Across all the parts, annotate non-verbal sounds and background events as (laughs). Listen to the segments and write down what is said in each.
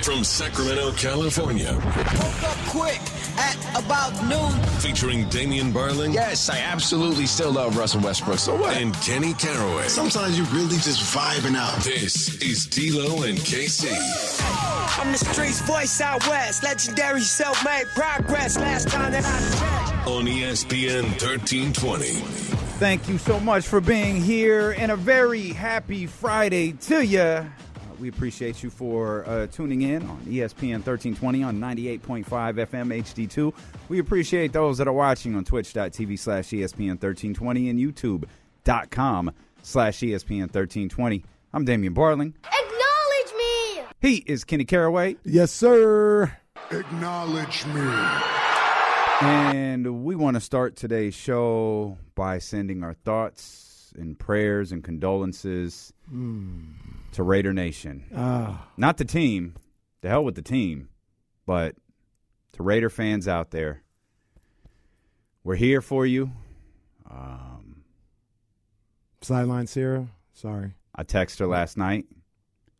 Live from Sacramento, California. Woke up quick at about noon. Featuring Damian Barling. Yes, I absolutely still love Russell Westbrook. So what? And Kenny Caraway. Sometimes you're really just vibing out. This is D'Lo and KC. I'm the streets voice out west. Legendary self-made progress. Last time that I checked. On ESPN 1320. Thank you so much for being here and a very happy Friday to you. We appreciate you for uh, tuning in on ESPN 1320 on 98.5 FM HD2. We appreciate those that are watching on twitch.tv slash ESPN 1320 and youtube.com slash ESPN 1320. I'm Damian Barling. Acknowledge me! He is Kenny Caraway. Yes, sir. Acknowledge me. And we want to start today's show by sending our thoughts and prayers and condolences to Raider Nation. Ah, Not the team, the hell with the team, but to Raider fans out there. We're here for you. Um, sideline Sarah. Sorry. I texted her last night.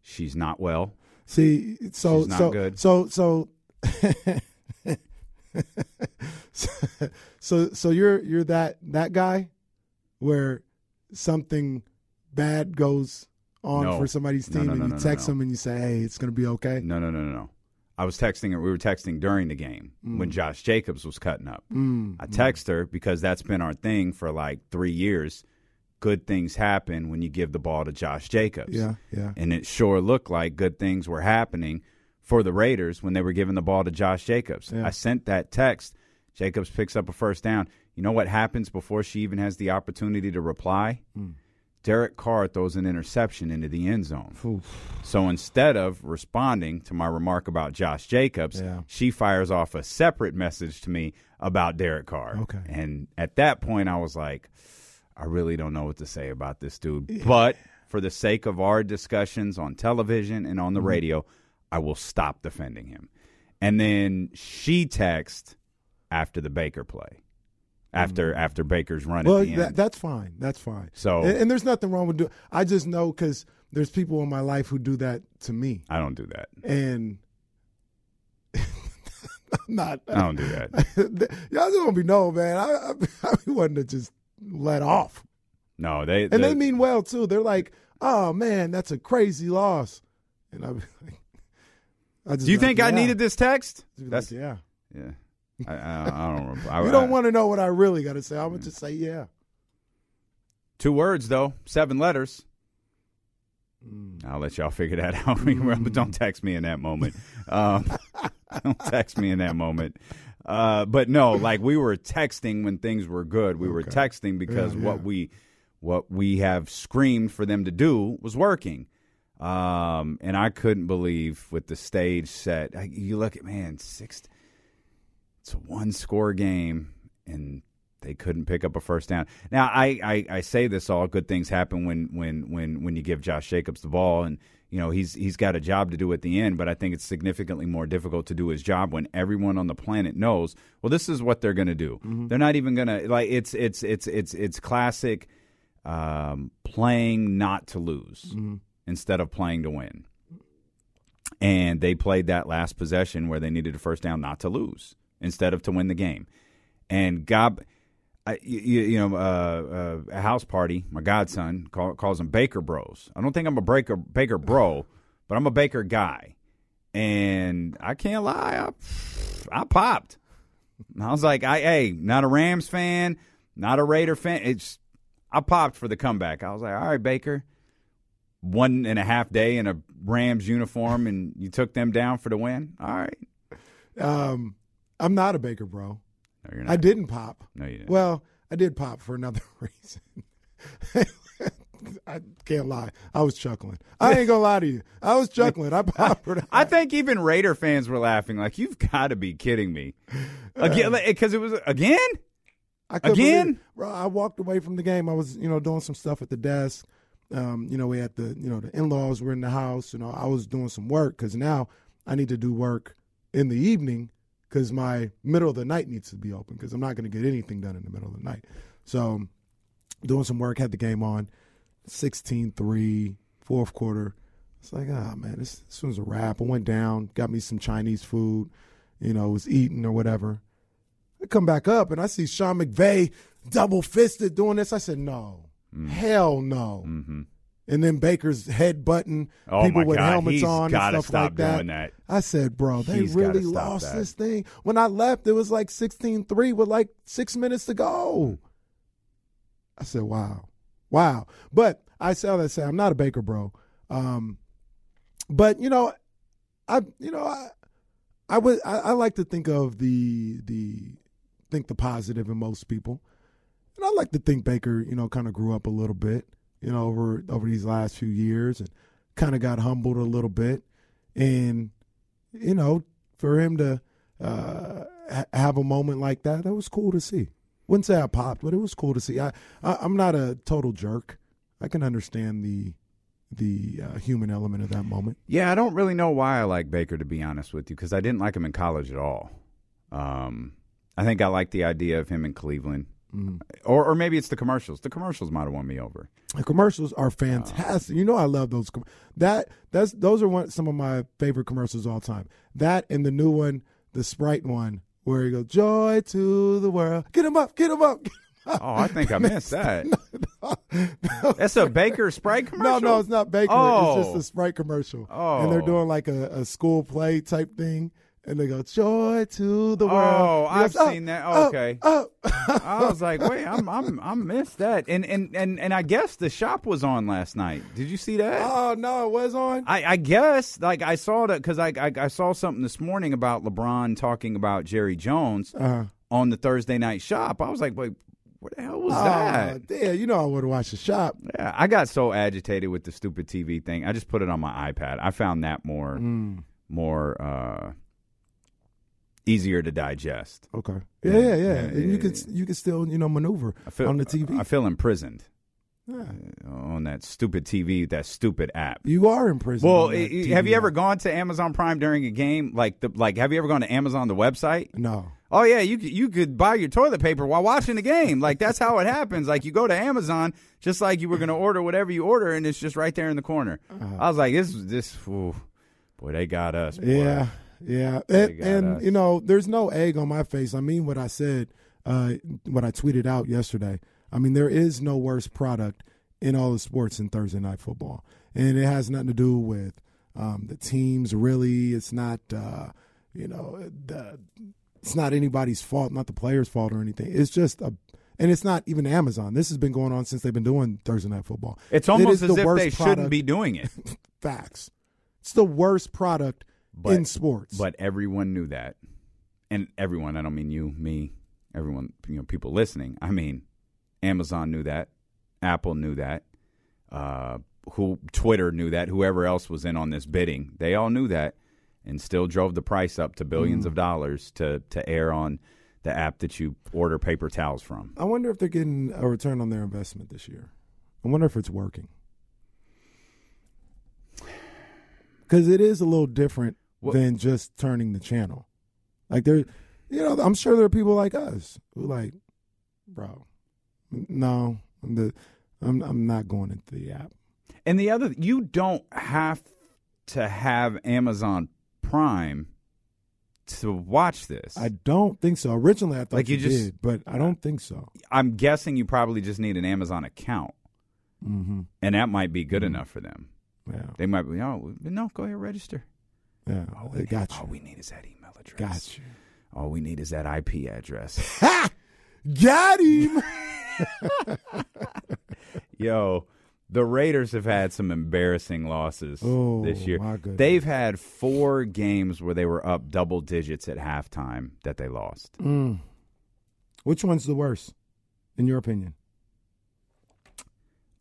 She's not well. See, so She's not so good. so so (laughs) so so you're you're that that guy where something bad goes on No. for somebody's No, team no, and no, you no, no, text no. them and you say, "Hey, it's going to be okay." No, no, no, no, no. I was texting her. We were texting during the game when Josh Jacobs was cutting up. Mm, I text her because that's been our thing for like three years. Good things happen when you give the ball to Josh Jacobs. Yeah, yeah. And it sure looked like good things were happening for the Raiders when they were giving the ball to Josh Jacobs. Yeah. I sent that text. Jacobs picks up a first down. You know what happens before she even has the opportunity to reply? Hmm. Derek Carr throws an interception into the end zone. Oof. So instead of responding to my remark about Josh Jacobs, Yeah. she fires off a separate message to me about Derek Carr. Okay. And at that point, I was like, I really don't know what to say about this dude. But for the sake of our discussions on television and Mm-hmm. on the radio, I will stop defending him. And then she texts after the Baker play, after mm-hmm. after Baker's run. Well, at the that, end. that's fine. That's fine. So- and, and there's nothing wrong with doing. I just know because there's people in my life who do that to me, I don't do that. and (laughs) I'm not. I don't do that. (laughs) Y'all just gonna be no man. I, I, I (laughs) wanting to just let off, No, they and the- they mean well too. They're like, "Oh man, that's a crazy loss," and I be like, I just Do you like, think I yeah. needed this text? That's like, yeah. yeah. I, I, I don't. remember. I, (laughs) You don't want to know what I really got to say. I'm gonna just say yeah. two words though, seven letters. Mm. I'll let y'all figure that (laughs) out. but don't text me in that moment. Um, (laughs) don't text me in that moment. Uh, but no, like we were texting when things were good. We were texting because Yeah, what we what we have screamed for them to do was working. Um, and I couldn't believe with the stage set. I- You look at man, six. It's a one score game, and they couldn't pick up a first down. Now, I, I, I say this all good things happen when when when when you give Josh Jacobs the ball, and you know he's he's got a job to do at the end. But I think it's significantly more difficult to do his job when everyone on the planet knows. Well, this is what they're going to do. They're not even going to like it's it's it's it's it's classic um, playing not to lose instead of playing to win. And they played that last possession where they needed a first down not to lose instead of to win the game. And God, I, you, you know, uh, uh, a house party, my godson call, calls them Baker Bros. I don't think I'm a Baker Baker bro, but I'm a Baker guy. And I can't lie, I, I popped. I was like, I hey, not a Rams fan, not a Raider fan. It's I popped for the comeback. I was like, all right, Baker, one and a half day in a Rams uniform, and you took them down for the win. All right, Um, I'm not a Baker bro. no, you're not. I didn't pop. No, you didn't. Well, I did pop for another (laughs) reason. I can't lie. I was chuckling. I ain't gonna lie to you. I was chuckling. I, I, I think even Raider fans were laughing. Like you've got to be kidding me again because it was again. I Again? bro. I walked away from the game. I was, you know, doing some stuff at the desk. Um, you know, we had the, you know, the in-laws were in the house. You know, I was doing some work because now I need to do work in the evening because my middle of the night needs to be open because I'm not going to get anything done in the middle of the night. So, doing some work, had the game on, 16-3, fourth quarter. It's like, ah, man, this, this one's a wrap. I went down, got me some Chinese food, you know, was eating or whatever. I come back up and I see Sean McVay double fisted doing this. I said, no, hell no. Mm-hmm. And then Baker's head button, Oh, people with helmets he's on and stuff like that. that. I said, bro, they He's really lost that. this thing. When I left, it was like 16 3 with like six minutes to go. I said, wow, wow. But I say that say, I'm not a Baker bro. Um, but, you know, I, you know, I, I would, I, I like to think of the, the, think the positive in most people. And I like to think Baker, you know, kind of grew up a little bit, you know, over over these last few years and kind of got humbled a little bit. And you know, for him to uh, ha- have a moment like that, that was cool to see. Wouldn't say I popped, but it was cool to see. I, I I'm not a total jerk. I can understand the the uh, human element of that moment. Yeah, I don't really know why I like Baker to be honest with you because I didn't like him in college at all. Um, I think I like the idea of him in Cleveland, Mm. or or maybe it's the commercials. The commercials might have won me over. The commercials are fantastic. You know I love those. Com- that that's those are one some of my favorite commercials of all time. That and the new one, the Sprite one, where you go joy to the world. Get him up, get him up. Get 'em up." Oh, I think I missed (laughs) that. That's a Baker Sprite commercial. (laughs) no, no, it's not Baker. Oh. It's just oh. a Sprite commercial. Oh, And they're Oh. doing like a, a school play type thing. And they go, joy to the world. Oh, I've goes, "Up, seen that. up, Okay. up." I was like, wait, I'm I'm I missed that. And and and and I guess the shop was on last night. Did you see that? Oh, no, it was on. I, I guess like I saw that because I, I I saw something this morning about LeBron talking about Jerry Jones Uh-huh. on the Thursday night shop. I was like, wait, what the hell was Oh, that? yeah, you know I would have watched the shop. Yeah, I got so agitated with the stupid TV thing. I just put it on my iPad. I found that more Mm. more uh, easier to digest. Okay. Yeah, yeah, yeah. Yeah, and you could you could still you know maneuver I feel on the TV. I feel imprisoned Yeah. on that stupid TV, that stupid app. You are in prison. Well, on that i- TV have you ever gone to Amazon Prime during a game? Like the like, have you ever gone to Amazon the website? No. Oh yeah, you could, you could buy your toilet paper while watching the game. Like that's how it happens. Like you go to Amazon just like you were going to order whatever you order, and it's just right there in the corner. Uh-huh. I was like, this this ooh, boy, they got us. Boy. Yeah, yeah. And, got and you know, there's no egg on my face. I mean what I said, uh, what I tweeted out yesterday. I mean, there is no worse product in all of sports than Thursday night football, and it has nothing to do with um, the teams. Really, it's not. Uh, you know, the, it's not anybody's fault, not the players' fault or anything. It's just a. And it's not even Amazon. This has been going on since they've been doing Thursday night football. It's almost is as the if worst they shouldn't product. be doing it. (laughs) Facts. It's the worst product But- in sports. But everyone knew that, and everyone. I don't mean you, me, everyone. You know, people listening. I mean, Amazon knew that, Apple knew that, uh, who Twitter knew that, whoever else was in on this bidding, they all knew that, and still drove the price up to billions Mm. of dollars to to air on the app that you order paper towels from. I wonder if they're getting a return on their investment this year. I wonder if it's working. Because it is a little different What- than just turning the channel. Like there, you know, I'm sure there are people like us who like, bro, no, the, I'm I'm not going into the app. And the other, you don't have to have Amazon Prime to watch this. I don't think so. Originally, I thought Like you, you just- did, but I don't think so. I'm guessing you probably just need an Amazon account, Mm-hmm. and that might be good enough for them. Yeah, They might be, oh, no, go ahead, register. Yeah, All we, got need, all you. we need is that email address. Got you. All we need is that IP address. (laughs) Ha! Got him. (laughs) Yo, the Raiders have had some embarrassing losses Oh, this year. They've had four games where they were up double digits at halftime that they lost. Mm. Which one's the worst, in your opinion?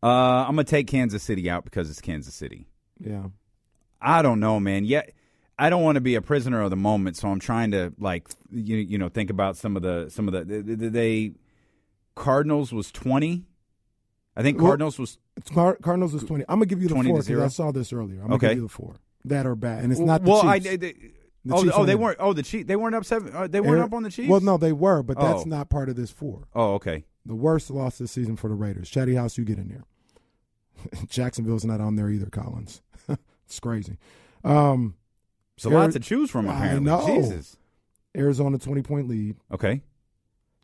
Uh, I'm gonna take Kansas City out because it's Kansas City. Yeah. I don't know, man. Yet I don't want to be a prisoner of the moment, so I'm trying to like you you know think about some of the some of the they, they Cardinals was 20. I think Well, Cardinals was It's Car- Cardinals is 20. I'm going to give you the 20 four because? I saw this earlier. I'm going to Okay. give you the four. That or bad. And it's not the well. I, Chiefs. they, The oh, oh, they weren't. Oh, the Chiefs. They weren't up seven. Uh, they weren't Air- up on the Chiefs. Well, no, they were, but that's Oh. not part of this four. Oh, okay. The worst loss this season for the Raiders. Chatty House, you get in there. (laughs) Jacksonville's not on there either, Collins. (laughs) it's crazy. Um, It's a lot to choose from. I Apparently, know. Jesus. Arizona 20 point lead. Okay.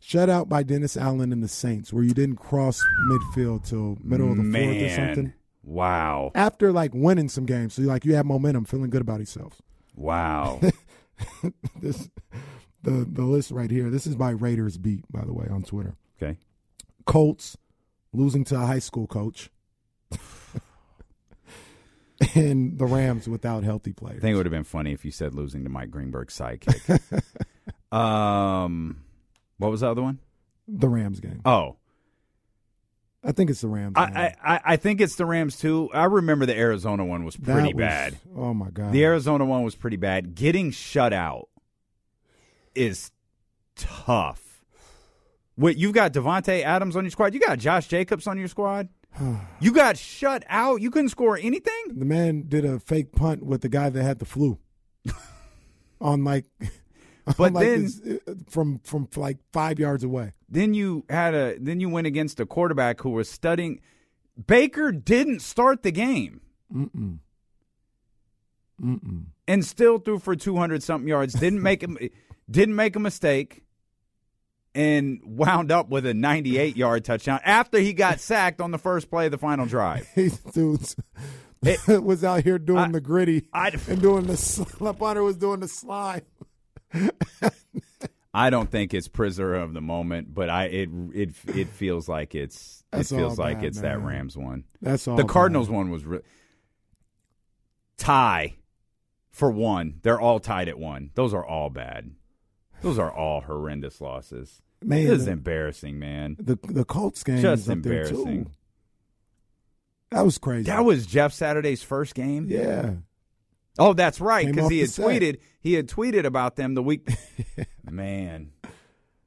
Shutout by Dennis Allen and the Saints, where you didn't cross midfield till middle of the Man. fourth or something. Wow. After like winning some games, so you like you have momentum, feeling good about yourselves. Wow. (laughs) this the the list right here. This is by Raiders beat, by the way, on Twitter. okay. Colts losing to a high school coach, (laughs) and the Rams without healthy players. I think it would have been funny if you said losing to Mike Greenberg's sidekick. (laughs) um, what was the other one? the Rams game. Oh, I think it's the Rams. I, game. I, I- I think it's the Rams too. I remember the Arizona one was pretty was- bad. Oh my god. The Arizona one was pretty bad. Getting shut out is tough. Wait, you've got Davante Adams on your squad. You got Josh Jacobs on your squad. (sighs) You got shut out. You couldn't score anything. the man did a fake punt with the guy that had the flu (laughs) on like, (laughs) on But like then- this, uh, from from like five yards away. Then you had a. Then you went against a quarterback who was studying. Baker didn't start the game Mm-mm. Mm-mm. and still threw for two hundred something yards. Didn't make him. (laughs) Didn't make a mistake. And wound up with a 98 yard touchdown after he got (laughs) sacked on the first play of the final drive. (laughs) These dudes It- (laughs) was out here doing I- the gritty I- and doing the punter was doing the slime. I don't think it's prisoner of the moment, but I it it it feels like it's That's it feels like bad, it's that. Rams one. That's all. the bad. Cardinals one was re- tie for one. They're all tied at one. Those are all bad. Those are all horrendous losses. Man, this is embarrassing, man. The the Colts game Just is up there, too. embarrassing. That was crazy. That was Jeff Saturday's first game. yeah. Oh, that's right, because he had set. tweeted. He had tweeted about them the week. (laughs) man,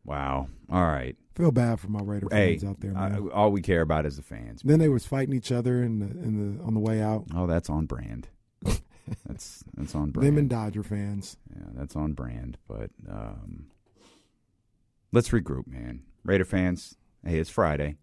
wow. All right. Feel bad for my Raider Hey, fans out there, I- man. all we care about is the fans. then they was fighting each other in the in the on the way out. Oh, that's on brand. (laughs) that's that's on brand. Them and Dodger fans. yeah, that's on brand. But um, let's regroup, man. Raider fans. Hey, it's Friday.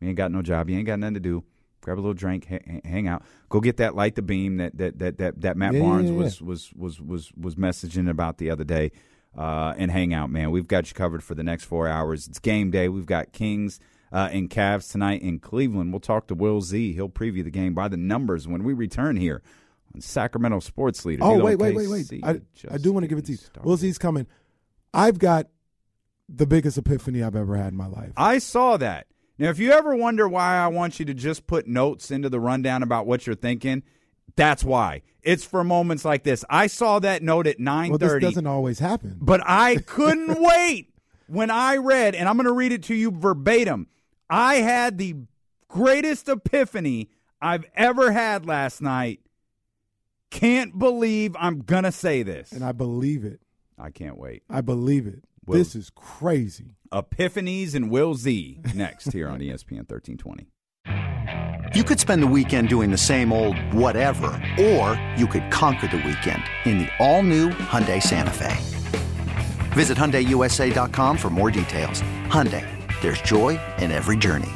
You ain't got no job. You ain't got nothing to do. Grab a little drink, ha- ha- hang out. Go get that light the beam that that that that, that Matt Yeah, Barnes yeah, was, was was was was messaging about the other day. Uh, and hang out, man. We've got you covered for the next four hours. It's game day. We've got Kings uh, and Cavs tonight in Cleveland. We'll talk to Will Z. He'll preview the game by the numbers when we return here on Sacramento Sports Leader. Oh D'Lo wait, wait, wait, wait! I, I do want to give it to you. started. Will Z's coming. I've got the biggest epiphany I've ever had in my life. I saw that. Now, if you ever wonder why I want you to just put notes into the rundown about what you're thinking, that's why. It's for moments like this. I saw that note at 9:30. well, this doesn't always happen. but I (laughs) couldn't wait when I read, and I'm going to read it to you verbatim. I had the greatest epiphany I've ever had last night. Can't believe I'm going to say this. and I believe it. I can't wait. I believe it. Will- This is crazy. Epiphanies and Will Z next here on ESPN 1320. You could spend the weekend doing the same old whatever, or you could conquer the weekend in the all-new Hyundai Santa Fe. Visit HyundaiUSA.com for more details. Hyundai, there's joy in every journey.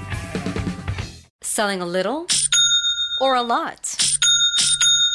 Selling a little or a lot?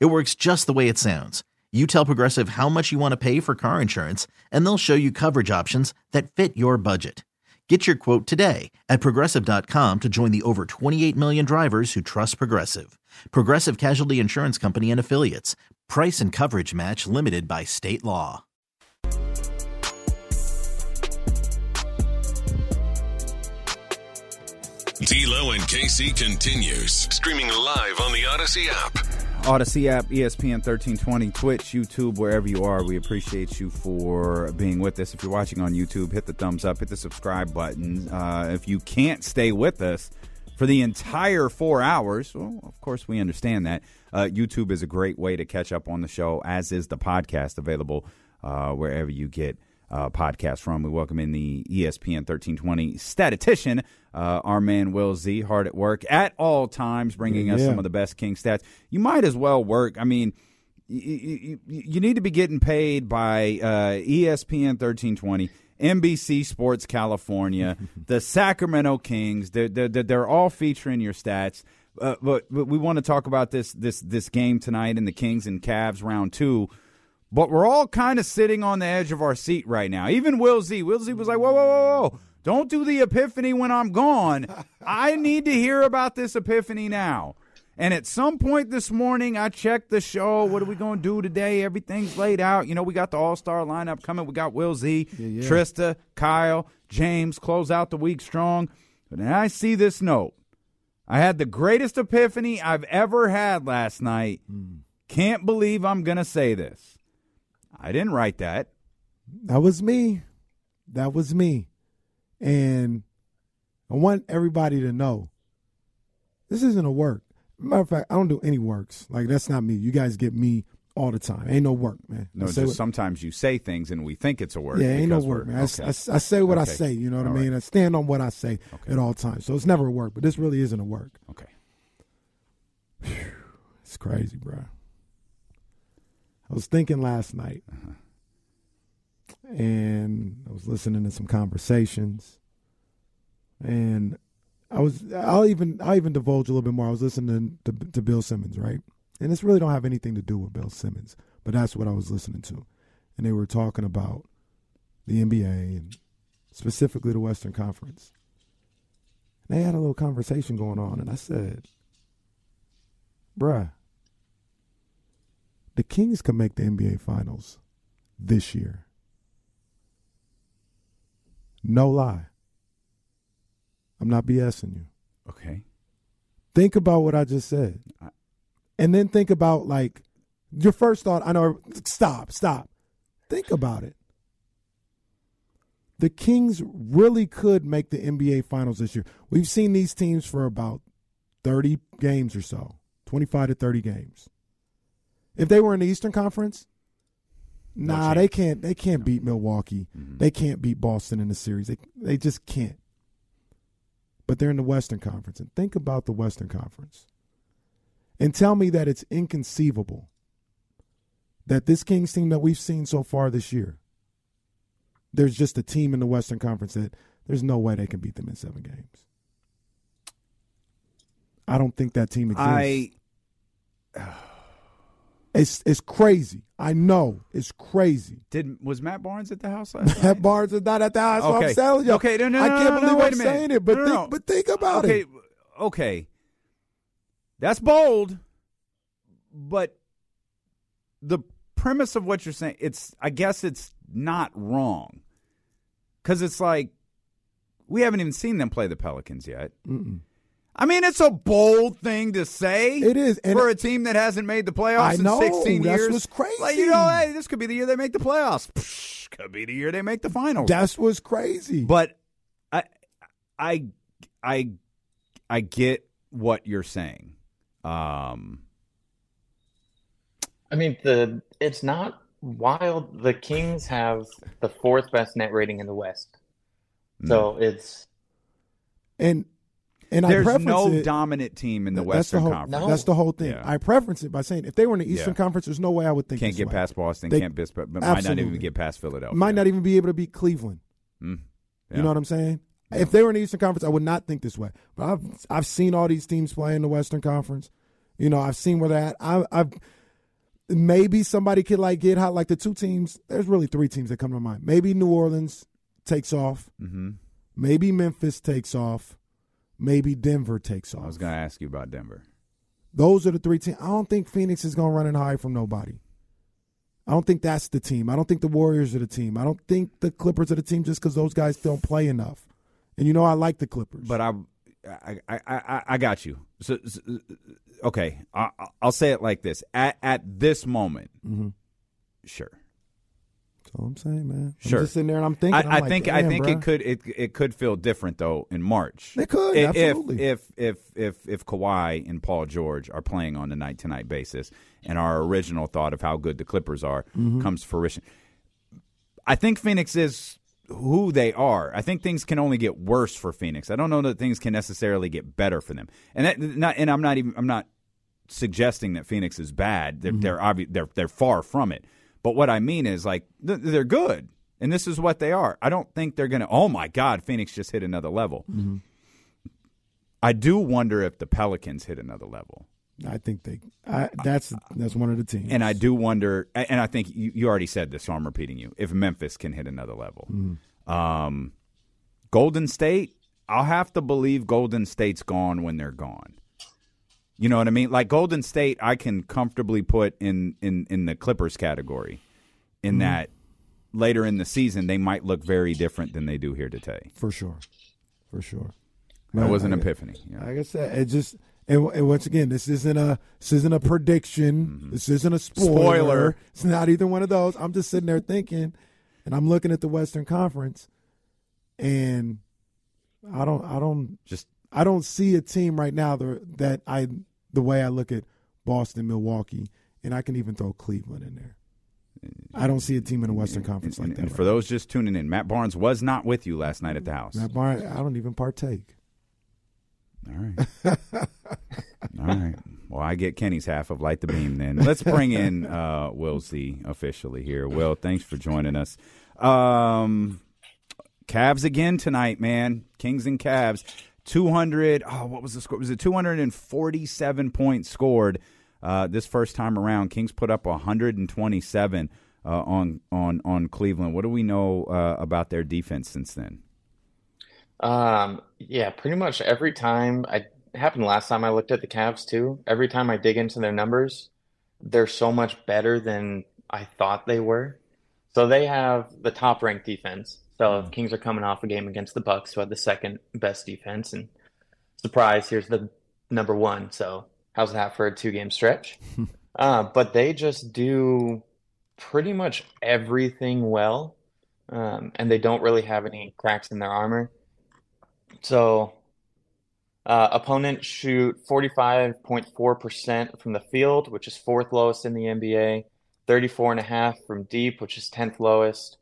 It works just the way it sounds. You tell Progressive how much you want to pay for car insurance, and they'll show you coverage options that fit your budget. Get your quote today at progressive.com to join the over 28 million drivers who trust Progressive. Progressive Casualty Insurance Company and Affiliates. Price and coverage match limited by state law. D'Lo and Casey continues streaming live on the Odyssey app. Odyssey app, ESPN 1320, Twitch, YouTube, wherever you are. We appreciate you for being with us. If you're watching on YouTube, hit the thumbs up, hit the subscribe button. Uh, if you can't stay with us for the entire four hours, well, of course, we understand that. Uh, YouTube is a great way to catch up on the show, as is the podcast available uh, wherever you get uh, podcast from. We welcome in the ESPN 1320 statistician, uh, our man Will Z, hard at work at all times, bringing us some of the best King stats. You might as well work. I mean, you, you, you need to be getting paid by uh, ESPN 1320. NBC Sports California, (laughs) the Sacramento Kings, they're, they're, they're all featuring your stats. Uh, but, but we want to talk about this this this game tonight in the Kings and Cavs round two. But we're all kind of sitting on the edge of our seat right now. Even Will Z. Will Z was like, whoa, whoa, whoa, whoa. Don't do the epiphany when I'm gone. I need to hear about this epiphany now. And at some point this morning, I checked the show. What are we going to do today? Everything's laid out. You know, we got the All Star lineup coming. We got Will Z, yeah. Trista, Kyle, James, close out the week strong. But then I see this note. I had the greatest epiphany I've ever had last night. Hmm. Can't believe I'm going to say this. I didn't write that. That was me. That was me. And I want everybody to know this isn't a work. Matter of fact, I don't do any works. Like that's not me. You guys get me all the time. Ain't no work, man. No, I just what- sometimes you say things and we think it's a work. yeah, ain't no work, man. I okay. I, s- I say what I say. You know what All I mean? right. I stand on what I say at all times. So it's never a work, but this really isn't a work. Okay. It's crazy, bro. I was thinking last night, Uh-huh. And I was listening to some conversations, and I was I'll even I'll even divulge a little bit more. I was listening to, to Bill Simmons, right? And this really don't have anything to do with Bill Simmons, but that's what I was listening to, and they were talking about the NBA and specifically the Western Conference. And they had a little conversation going on, and I said, "Bruh." the Kings can make the NBA Finals this year. No lie. I'm not BSing you. Okay. Think about what I just said. And then think about like your first thought. I know stop, stop. Think about it. The Kings really could make the NBA Finals this year. We've seen these teams for about 30 games or so, 25 to 30 games. If they were in the Eastern Conference, nah, they can't. They can't beat Milwaukee. Mm-hmm. They can't beat Boston in the series. They they just can't. But they're in the Western Conference, and think about the Western Conference, and tell me that it's inconceivable that this Kings team that we've seen so far this year, there's just a team in the Western Conference that there's no way they can beat them in seven games. I don't think that team exists. (sighs) (sighs) I It's it's crazy. I know it's crazy. Did was Matt Barnes at the house last night? Matt Barnes is not at the house. Okay. I'm telling you. Okay, no, no, I no, can't no, believe no, wait I'm a minute. saying it, but No, no, think, no. but think about okay, it. okay, that's bold, but the premise of what you're saying, it's I guess it's not wrong because it's like we haven't even seen them play the Pelicans yet. Mm-mm. I mean, it's a bold thing to say. It is, and for a team that hasn't made the playoffs I know, in 16 that's years. what's crazy. Like you know, hey, this could be the year they make the playoffs. Psh, could be the year they make the finals. That's what's crazy. But I, I, I, I get what you're saying. Um, I mean, the it's not wild. The Kings have the fourth best net rating in the West, so it's and and I there's no it, dominant team in the Western the whole, Conference. That's the whole thing. Yeah. I preference it by saying if they were in the Eastern Yeah. Conference, there's no way I would think Can't get way. past Boston. They- can't bis- but might not even get past Philadelphia. Might not even be able to beat Cleveland. Mm. You know what I'm saying? If they were in the Eastern Conference, I would not think this way. But I've I've seen all these teams play in the Western Conference. You know, I've seen where they're at. I, I've maybe somebody could like get hot. Like the two teams, there's really three teams that come to mind. Maybe New Orleans takes off. Mm-hmm. Maybe Memphis takes off. Maybe Denver takes off. I was going to ask you about Denver. Those are the three teams. I don't think Phoenix is going to run and hide from nobody. I don't think that's the team. I don't think the Warriors are the team. I don't think the Clippers are the team just because those guys don't play enough. And you know I like the Clippers. But I, I, I, I, I got you. So, so okay, I, I'll say it like this: at at this moment, Mhm. sure, all I'm saying, man. sure. I'm just sitting there and I'm thinking. I, I'm I like, think I think bruh." it could it it could feel different though in March. It could, if, absolutely. If if if if Kawhi and Paul George are playing on a night to night basis, and our original thought of how good the Clippers are Mm-hmm. comes to fruition, I think Phoenix is who they are. I think things can only get worse for Phoenix. I don't know that things can necessarily get better for them. And that, not and I'm not even I'm not suggesting that Phoenix is bad. They're they're, obvi- they're they're far from it. But what I mean is like th- they're good, and this is what they are. I don't think they're gonna. Oh my God, Phoenix just hit another level. I do wonder if the Pelicans hit another level. I think they. I, that's that's one of the teams. And I do wonder, and I think you, you already said this, so I'm repeating you. If Memphis can hit another level, um, Golden State, I'll have to believe Golden State's gone when they're gone. You know what I mean? Like Golden State, I can comfortably put in in in the Clippers category, in that later in the season they might look very different than they do here today. for sure, for sure. That was an I- epiphany. Yeah. Like I said, it just and, and once again, this isn't a this isn't a prediction. This isn't a spoiler. Mm-hmm. Spoiler. It's not either one of those. I'm just sitting there thinking, and I'm looking at the Western Conference, and I don't, I don't, Just I don't see a team right now that that I the way I look at Boston, Milwaukee, and I can even throw Cleveland in there. I don't see a team in the Western Conference like that. and right for those just tuning in, Matt Barnes was not with you last night at the house. Matt Barnes, I don't even partake. All right. (laughs) All right. Well, I get Kenny's half of Light the Beam then. Let's bring in (laughs) uh, Will Z officially here. Will, thanks for joining us. Um, Cavs again tonight, man. Kings and Cavs. 200. Oh, what was the score? Was it 247 points scored uh, this first time around? Kings put up 127 uh, on on on Cleveland. What do we know uh, about their defense since then? Um, yeah, pretty much every time I happened last time I looked at the Cavs too. Every time I dig into their numbers, they're so much better than I thought they were. So they have the top ranked defense. So the Kings are coming off a game against the Bucks, who had the second best defense, and surprise, here's the number one. So how's that for a two game stretch? (laughs) uh, but they just do pretty much everything well, um, and they don't really have any cracks in their armor. So, uh, opponents shoot 45.4% from the field, which is fourth lowest in the NBA, 34.5 from deep, which is 10th lowest.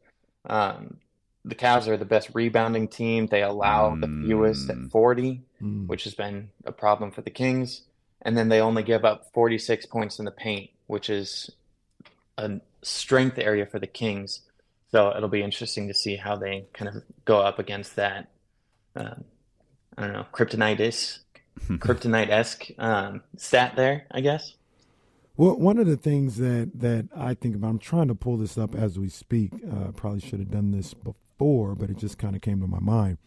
Um, the Cavs are the best rebounding team. They allow the fewest at 40, which has been a problem for the Kings. And then they only give up 46 points in the paint, which is a strength area for the Kings. So it'll be interesting to see how they kind of go up against that. Um, I don't know, kryptonitis, (laughs) kryptonite esque um, stat there, I guess. Well, one of the things that that I think about, I'm trying to pull this up as we speak. Uh, probably should have done this before, but it just kind of came to my mind.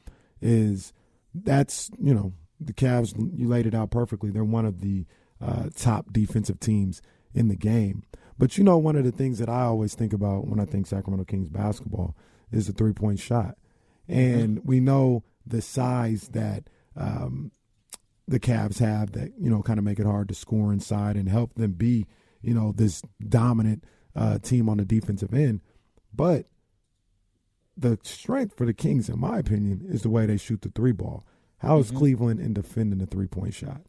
Is that's you know the Cavs? You laid it out perfectly. They're one of the uh, top defensive teams in the game. But you know, one of the things that I always think about when I think Sacramento Kings basketball is the three point shot, and we know the size that um, the Cavs have that you know kind of make it hard to score inside and help them be you know this dominant uh, team on the defensive end. But the strength for the Kings, in my opinion, is the way they shoot the three ball. How is Mhm. Cleveland in defending the three point shot?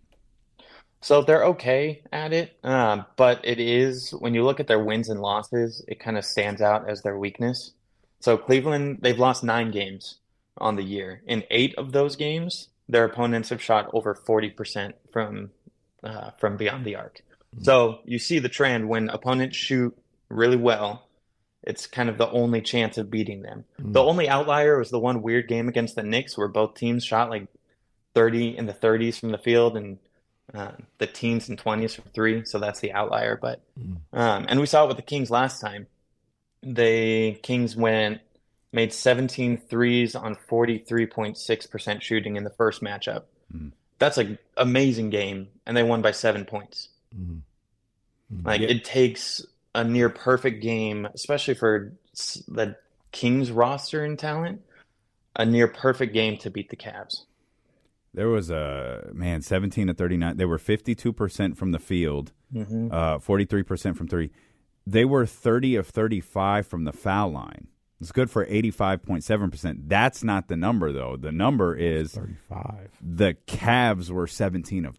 So they're okay at it, um, but it is when you look at their wins and losses, it kind of stands out as their weakness. So Cleveland, they've lost nine games on the year. In eight of those games, their opponents have shot over 40% from uh, from beyond the arc. So you see the trend when opponents shoot really well, it's kind of the only chance of beating them. Hmm. The only outlier was the one weird game against the Knicks where both teams shot like 30 in the 30s from the field and uh, the teens and 20s from three. So that's the outlier. But hmm. um, and we saw it with the Kings last time. The Kings went made 17 threes on 43.6% shooting in the first matchup. Hmm. That's an amazing game, and they won by seven points. Like it takes a near perfect game, especially for the Kings roster and talent, a near perfect game to beat the Cavs. There was a man, seventeen to thirty nine. They were fifty two percent from the field, Mhm. forty three percent from three. They were thirty of thirty five from the foul line. It's good for eighty five point seven percent. That's not the number though. The number is thirty five. The Cavs were seventeen of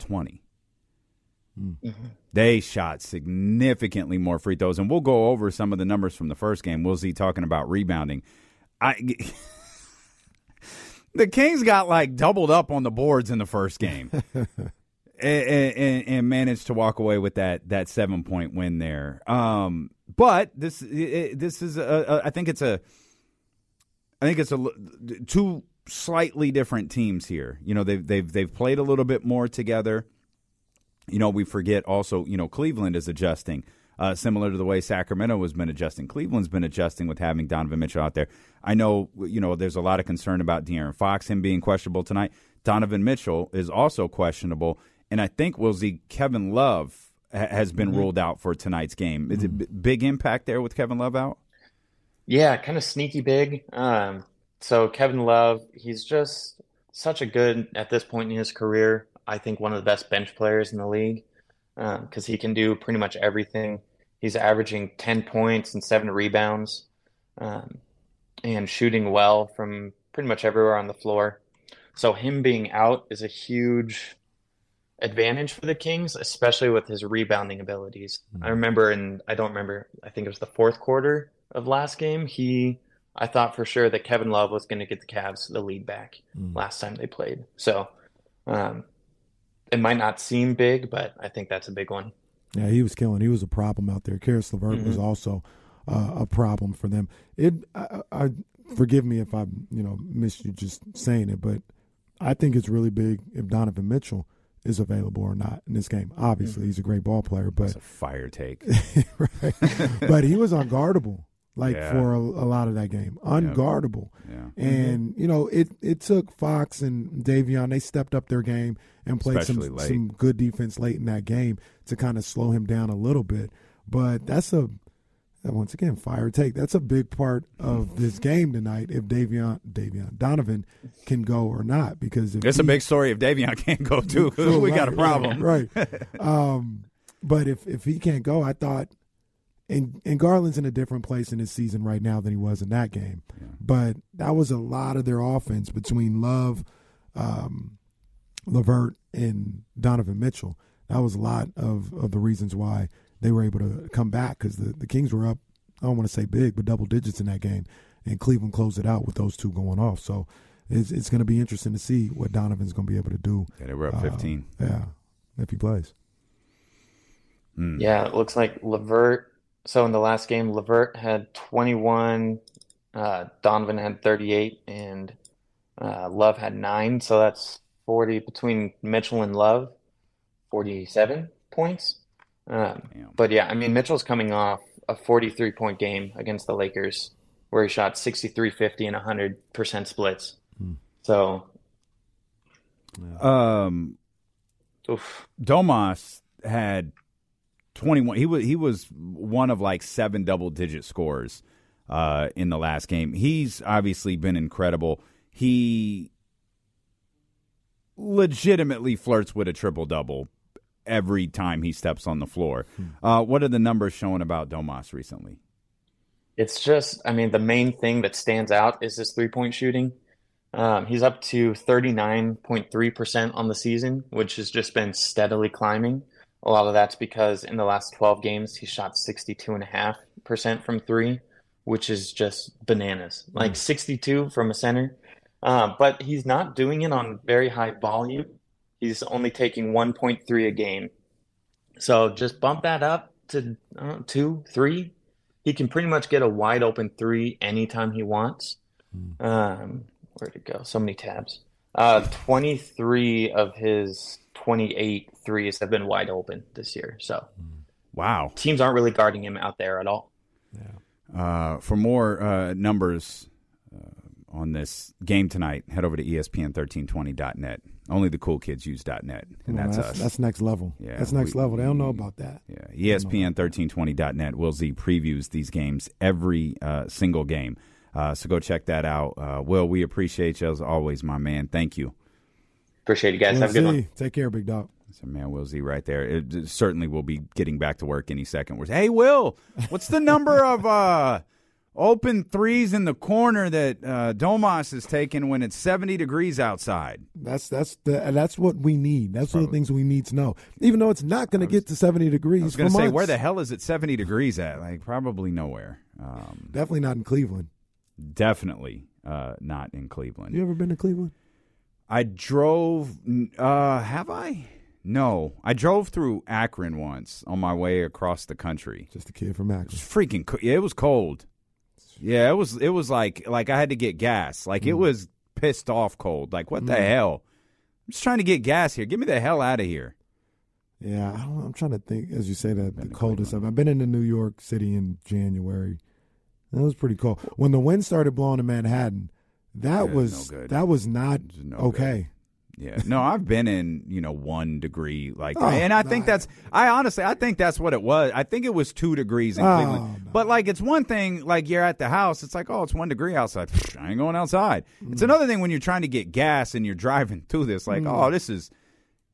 twenty. They shot significantly more free throws, and we'll go over some of the numbers from the first game. We'll see talking about rebounding. I (laughs) the Kings got like doubled up on the boards in the first game, (laughs) and, and, and managed to walk away with that that seven point win there. Um, but this it, this is a, a, I think it's a I think it's a two slightly different teams here. You know they've they've they've played a little bit more together. You know we forget also you know Cleveland is adjusting. Uh, similar to the way Sacramento has been adjusting, Cleveland's been adjusting with having Donovan Mitchell out there. I know, you know, there's a lot of concern about De'Aaron Fox, him being questionable tonight. Donovan Mitchell is also questionable, and I think we'll see Kevin Love ha- has been Mhm. ruled out for tonight's game. Is it b- big impact there with Kevin Love out? Yeah, kind of sneaky big. Um, so Kevin Love, he's just such a good at this point in his career. I think one of the best bench players in the league because he can do pretty much everything. He's averaging 10 points and seven rebounds um, and shooting well from pretty much everywhere on the floor. So him being out is a huge advantage for the Kings, especially with his rebounding abilities. I remember and I don't remember, I think it was the fourth quarter of last game, he I thought for sure that Kevin Love was going to get the Cavs the lead back last time they played. So um, it might not seem big, but I think that's a big one. Yeah, he was killing. He was a problem out there. Caris LeVert was Mhm. also uh, a problem for them. It, I, I forgive me if I, you know, missed you just saying it, but I think it's really big if Donovan Mitchell is available or not in this game. Obviously, he's a great ball player, but That's a fire take. (laughs) right. but he was unguardable like Yeah. for a, a lot of that game unguardable Yeah. and you know it it took fox and davion they stepped up their game and played some, late. some good defense late in that game to kind of slow him down a little bit but that's a once again fire take that's a big part of this game tonight if davion davion donovan can go or not because if It's a big story if Davion (laughs) can't go too. (laughs) True, we got a problem, right? right. (laughs) Um, but if if he can't go, I thought, and and Garland's in a different place in his season right now than he was in that game. But that was a lot of their offense between Love, um, Levert, and Donovan Mitchell. That was a lot of of the reasons why they were able to come back because the the Kings were up. I don't want to say big, but double digits in that game, and Cleveland closed it out with those two going off. So. It's, it's going to be interesting to see what Donovan's going to be able to do. Yeah, they were up uh, 15. yeah, if he plays. Hmm. Yeah, it looks like Levert. So in the last game, Levert had 21, uh, Donovan had 38, and uh, Love had nine. So that's 40 between Mitchell and Love, 47 points. Um, but yeah, I mean, Mitchell's coming off a 43 point game against the Lakers where he shot 63, 50, and 100% splits. So, Um, oof. Domas had 21. He was he was one of like seven double digit scores uh, in the last game. He's obviously been incredible. He legitimately flirts with a triple double every time he steps on the floor. Uh, what are the numbers showing about Domas recently? It's just, I mean, the main thing that stands out is his three point shooting. Um, he's up to 39.3% on the season, which has just been steadily climbing. A lot of that's because in the last 12 games, he shot 62.5% from three, which is just bananas. Like 62 from a center. Uh, but he's not doing it on very high volume. He's only taking 1.3 a game. So just bump that up to uh, two, three. He can pretty much get a wide open three anytime he wants. Um, where'd it go? So many tabs. Uh, 23 of his 28 threes have been wide open this year. So Wow. teams aren't really guarding him out there at all. Uh, for more uh, numbers uh, on this game tonight, head over to E ESPN1320.net. Only the cool kids use .net, and Well, that's, that's, us. that's next level. Yeah, that's next we- level. They don't know about that. Yeah, E ESPN1320.net. Will Z previews these games every uh, single game. Uh, so go check that out. Uh, Will, we appreciate you as always, my man. Thank you. Appreciate you guys. Have a good Will one. Take care, big dog. That's a man, Will Z, right there. It, it certainly will be getting back to work any second. We're, hey, Will, what's the number (laughs) of uh, open threes in the corner that uh, Domas is taking when it's 70 degrees outside? That's that's the that's what we need. That's one of the things we need to know. Even though it's not going to get to seventy degrees. I was going to say, months. where the hell is it 70 degrees at? Like, probably nowhere. Um, Definitely not in Cleveland. definitely uh, not in Cleveland. You ever been to Cleveland? I drove. Uh, have I? No, I drove through Akron once on my way across the country. Just a kid from Akron. It was freaking. Co- yeah, it was cold. Yeah, it was. It was like like I had to get gas. Like it was pissed off cold. Like what the Mm. hell? I'm just trying to get gas here. Get me the hell out of here. Yeah, I don't, I'm trying to think. As you say that, the coldest. I've been in New York City in January. That was pretty cold. When the wind started blowing in Manhattan, that Yeah, was no good. that was not no okay. Yeah. No, I've been in, you know, one degree like Oh, and I think that's I honestly I think that's what it was. I think it was two degrees in Oh, Cleveland. But like it's one thing like you're at the house, it's like, oh, it's one degree outside. (laughs) I ain't going outside. It's another thing when you're trying to get gas and you're driving through this, like, Mm. oh, this is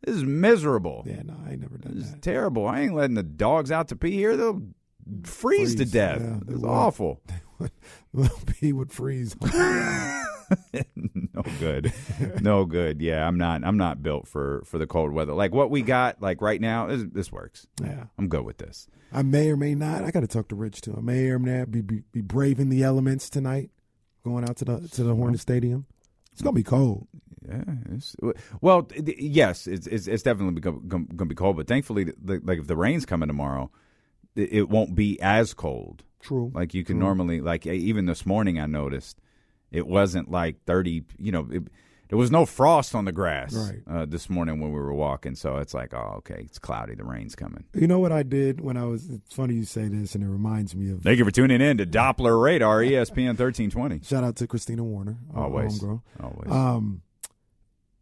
this is miserable. Yeah, no, I never done This is that. terrible. I ain't letting the dogs out to pee here. They'll freeze, to death. yeah, it's awful. (laughs) (laughs) Little P would freeze. (laughs) no good. no good. Yeah, I'm not I'm not built for for the cold weather. Like what we got like right now, this, this works. Yeah. I'm good with this. I may or may not. I got to talk to Rich too. I may or may not be, be be braving the elements tonight, going out to the to the Hornet Stadium. It's gonna be cold. Yeah. It's, well, yes, it's it's, it's definitely going to be cold, but thankfully the, like if the rain's coming tomorrow, it, won't be as cold. True. Like you can True. normally like even this morning I noticed it wasn't like 30, you know, it, there was no frost on the grass Right. uh, this morning when we were walking, so it's like, oh, okay, it's cloudy, the rain's coming. You know what I did when I was? It's funny you say this, and it reminds me of. Thank you for tuning in to Doppler Radar, ESPN 1320. Shout out to Christina Warner, Always. homegirl. Always. Um,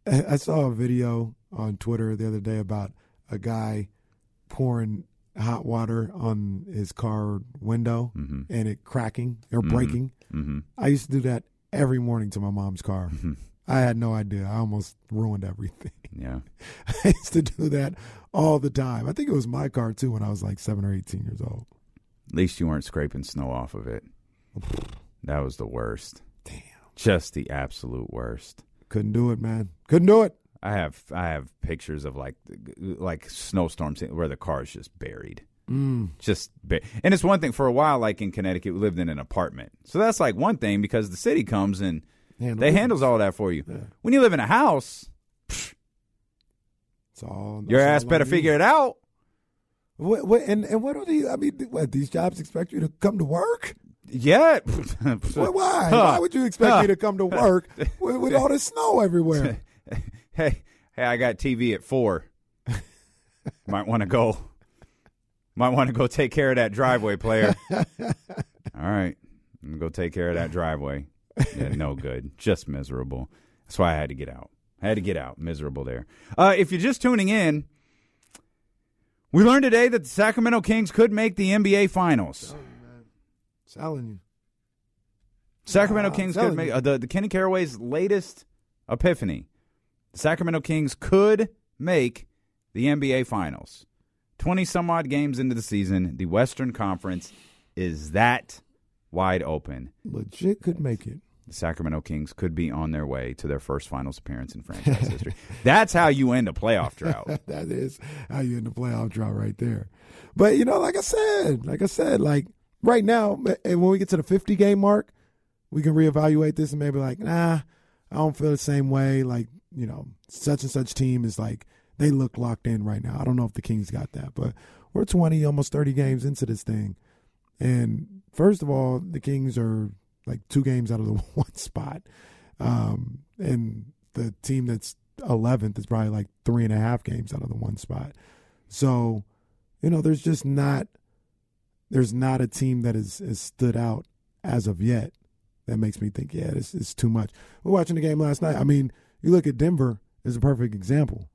I I saw a video on Twitter the other day about a guy pouring hot water on his car window Mhm. and it cracking or Mhm. breaking. Mhm. I used to do that every morning to my mom's car. I had no idea. I almost ruined everything. (laughs) Yeah. I used to do that all the time. I think it was my car too when I was like seven or eighteen years old. At least you weren't scraping snow off of it. (sighs) That was the worst. Damn. Just the absolute worst. Couldn't do it, man. Couldn't do it. I have I have pictures of like like snowstorms where the car is just buried. Mm. Just ba- and it's one thing for a while like in Connecticut we lived in an apartment. So that's like one thing because the city comes and Handle they business. handles all that for you. When you live in a house, It's all your ass all better figure you. it out. What, what, and and what do these? I mean, what these jobs expect you to come to work? Yeah. (laughs) Well, why? Huh. Why would you expect Huh. me to come to work (laughs) with, with all the snow everywhere? (laughs) hey, hey, I got TV at four. (laughs) Might want to go. Might want to go take care of that driveway, player. (laughs) All right. I'm going to go take care of that driveway. Yeah, no good. Just miserable. That's why I had to get out. I had to get out. Miserable there. Uh, if you're just tuning in, we learned today that the Sacramento Kings could make the NBA Finals. Telling you. Sacramento Kings could make uh, the the Kenny Caraway's latest epiphany. The Sacramento Kings could make the NBA Finals. Twenty some odd games into the season, the Western Conference is that wide open. Legit could make it. The Sacramento Kings could be on their way to their first finals appearance in franchise (laughs) history. That's how you end a playoff drought. (laughs) that is how you end the playoff drought right there. But you know, like I said, like I said, like right now, and when we get to the fifty game mark, we can reevaluate this and maybe like, nah, I don't feel the same way. Like you know, such and such team is like they look locked in right now. I don't know if the Kings got that, but we're twenty, almost thirty games into this thing, and first of all, the Kings are like two games out of the (laughs) one spot, um, and the team that's eleventh is probably like three and a half games out of the one spot. So, you know, there's just not there's not a team that is has stood out as of yet that makes me think, yeah, this is too much. We're watching the game last night. I mean, you look at Denver is a perfect example.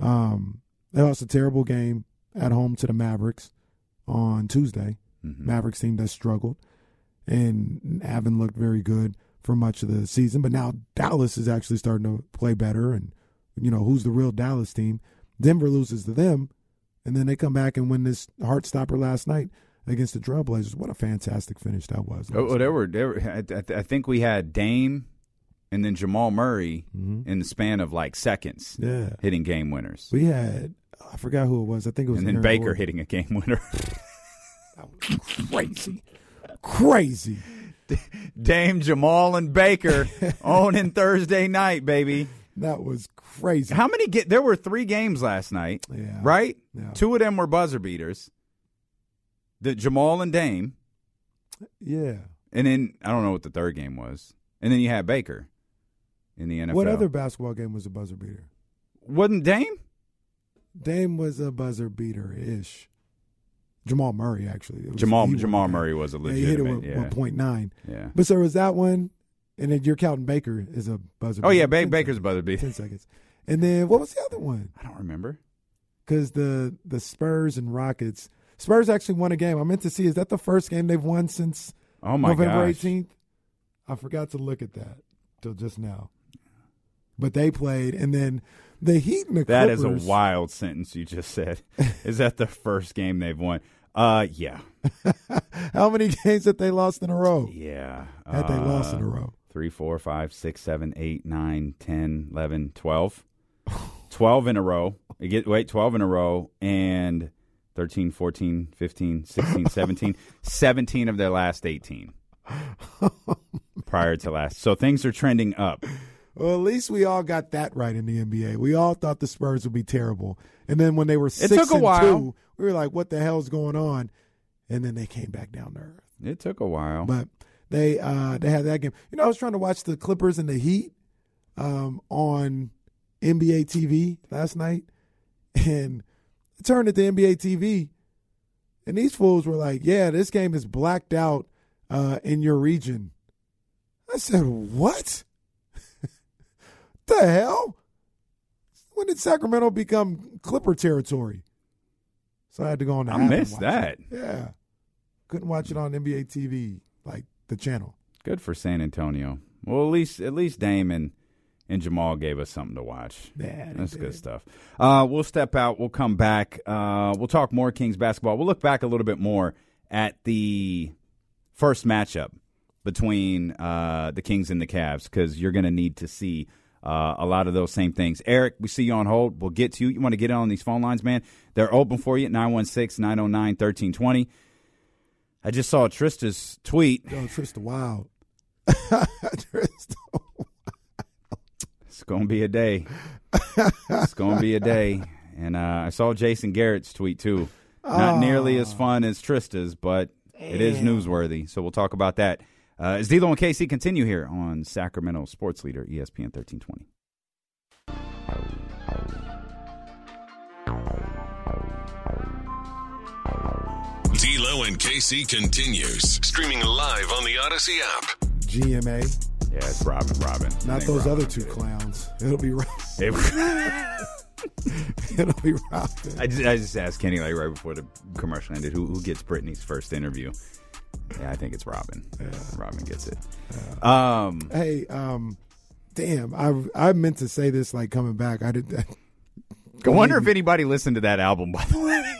Um, they lost a terrible game at home to the Mavericks on Tuesday. Mavericks team that struggled and haven't looked very good for much of the season. But now Dallas is actually starting to play better, and you know who's the real Dallas team. Denver loses to them, and then they come back and win this heart stopper last night against the Trailblazers. What a fantastic finish that was! Oh, oh, there were there. Were, I- I think we had Dame and then Jamal Murray in the span of like seconds. Mm-hmm. Yeah. hitting game winners. We had I forgot who it was. I think it was and then Aaron Baker Gordon. hitting a game winner. (laughs) That was crazy, crazy. Dame Jamal and Baker (laughs) owning Thursday night, baby. That was crazy. How many get? There were three games last night, Yeah. right? Yeah. Two of them were buzzer beaters. The Jamal and Dame, Yeah. and then I don't know what the third game was, and then you had Baker in the NFL. What other basketball game was a buzzer beater? wasn't Dame? Dame was a buzzer beater ish. Jamal Murray actually. Was- Jamal Jamal. Murray was a Yeah, he hit it with, Yeah, point nine. yeah. But so was that one, and then you're counting Baker is a buzzer. Oh yeah, ba- Baker's seconds. buzzer beater. ten seconds, and then what was the other one? I don't remember. Because the the Spurs and Rockets. Spurs actually won a game. I meant to see is that the first game they've won since Oh my November eighteenth. I forgot to look at that till just now. But they played, and then the Heat and the That is Clippers. a wild sentence you just said. (laughs) is that the first game they've won? Uh, yeah, (laughs) How many games that they lost in a row? yeah. Had they lost in a Uh, row? Three, four, five, six, seven, eight, nine, ten, eleven, twelve. Twelve in a row. You get wait, twelve in a row, and 13, 14, 15, 16, 17. (laughs) 17 of their last eighteen. Prior to last, so things are trending up. Well, at least we all got that right in the NBA. We all thought the Spurs would be terrible, and then when they were six took a and while. two, we were like, "What the hell's going on?" And then they came back down to earth. It took a while. But they uh, they had that game. You know, I was trying to watch the Clippers and the Heat um, on NBA TV last night, (laughs) and I turned at the NBA TV, and these fools were like, "Yeah, this game is blacked out uh, in your region." I said, "What? The hell? When did Sacramento become Clipper territory?" So I had to go on. The I missed that. it. Yeah, couldn't watch it on NBA TV like the channel. Good for San Antonio. Well, at least at least Dame and, and Jamal gave us something to watch. Yeah, that's good stuff. Uh, we'll step out. We'll come back. Uh, we'll talk more Kings basketball. We'll look back a little bit more at the first matchup between uh, the Kings and the Cavs because you're going to need to see uh, a lot of those same things. Eric, we see you on hold. We'll get to you. You want to get on these phone lines, man? They're open for you at 916 909 1320. I just saw Trista's tweet. Yo, Trista Wild. (laughs) Trista. It's gonna be a day. it's gonna be a day. And uh, I saw Jason Garrett's tweet too. Not nearly as fun as Trista's, but it is newsworthy. So we'll talk about that. Uh, as D'Lo and KC continue here on Sacramento Sports Leader ESPN 1320. D'Lo and KC continues. Streaming live on the Odyssey app. GMA. Yeah, it's Robin. Robin. Not those Robin. other two clowns. It'll be Robin. (laughs) It'll be Robin. I just, I just asked Kenny like right before the commercial ended, who, who gets Brittney's first interview? Yeah, I think it's Robin. Robin gets it. Um, Hey, um, damn, I I meant to say this like coming back. I did. (laughs) I wonder if anybody listened to that album. By the way,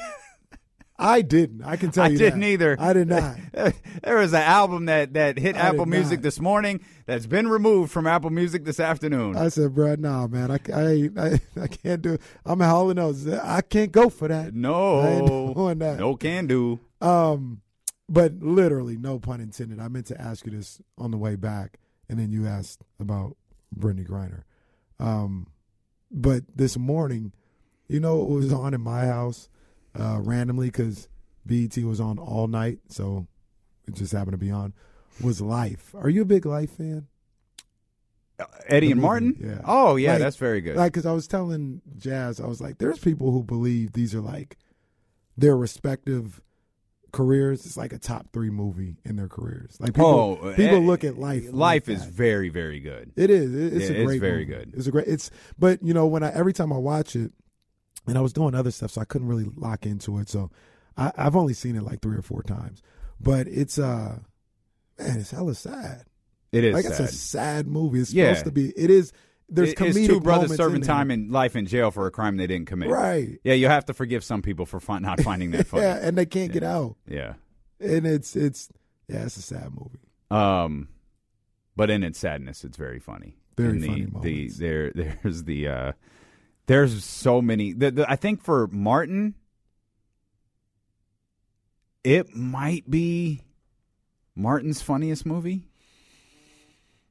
I didn't. I can tell I you. I didn't that. either. I did not. (laughs) there was an album that that hit I Apple Music not. this morning that's been removed from Apple Music this afternoon. I said, bro, nah, man, I, I, I, (laughs) I can't do it. I'm hauling those. I can't go for that. No, no can do. Um, but literally, no pun intended. I meant to ask you this on the way back, and then you asked about Brittney Griner. Um, but this morning, you know, it was on in my house uh, randomly because BET was on all night, so it just happened to be on. Was Life? Are you a big Life fan? Eddie The and movie, Martin. yeah. Oh yeah, Like- that's very good. Like, because I was telling Jazz, I was like, there's people who believe these are like their respective careers. It's like a top three movie in their careers. Like, people, oh, people eh, look at life. Life like is that. very very good. It is. It- It's Yeah, a it's great. very movie. good. It's a great. It's. But you know, when I every time I watch it, and I was doing other stuff, so I couldn't really lock into it. So I, I've only seen it like three or four times. But it's uh, man, it's hella sad. It is like sad. it's a sad movie. It's Yeah. supposed to be. It is. There's It- comedic two brothers moments serving in time in life in jail for a crime they didn't commit. Right. Yeah, you have to forgive some people for fun, not finding that (laughs) funny. yeah, and they can't get out. yeah. And it's it's yeah, it's a sad movie. Um, but in its sadness, it's very funny. Very the, funny The there there's the uh, there's so many. The, the, I think for Martin, it might be Martin's funniest movie.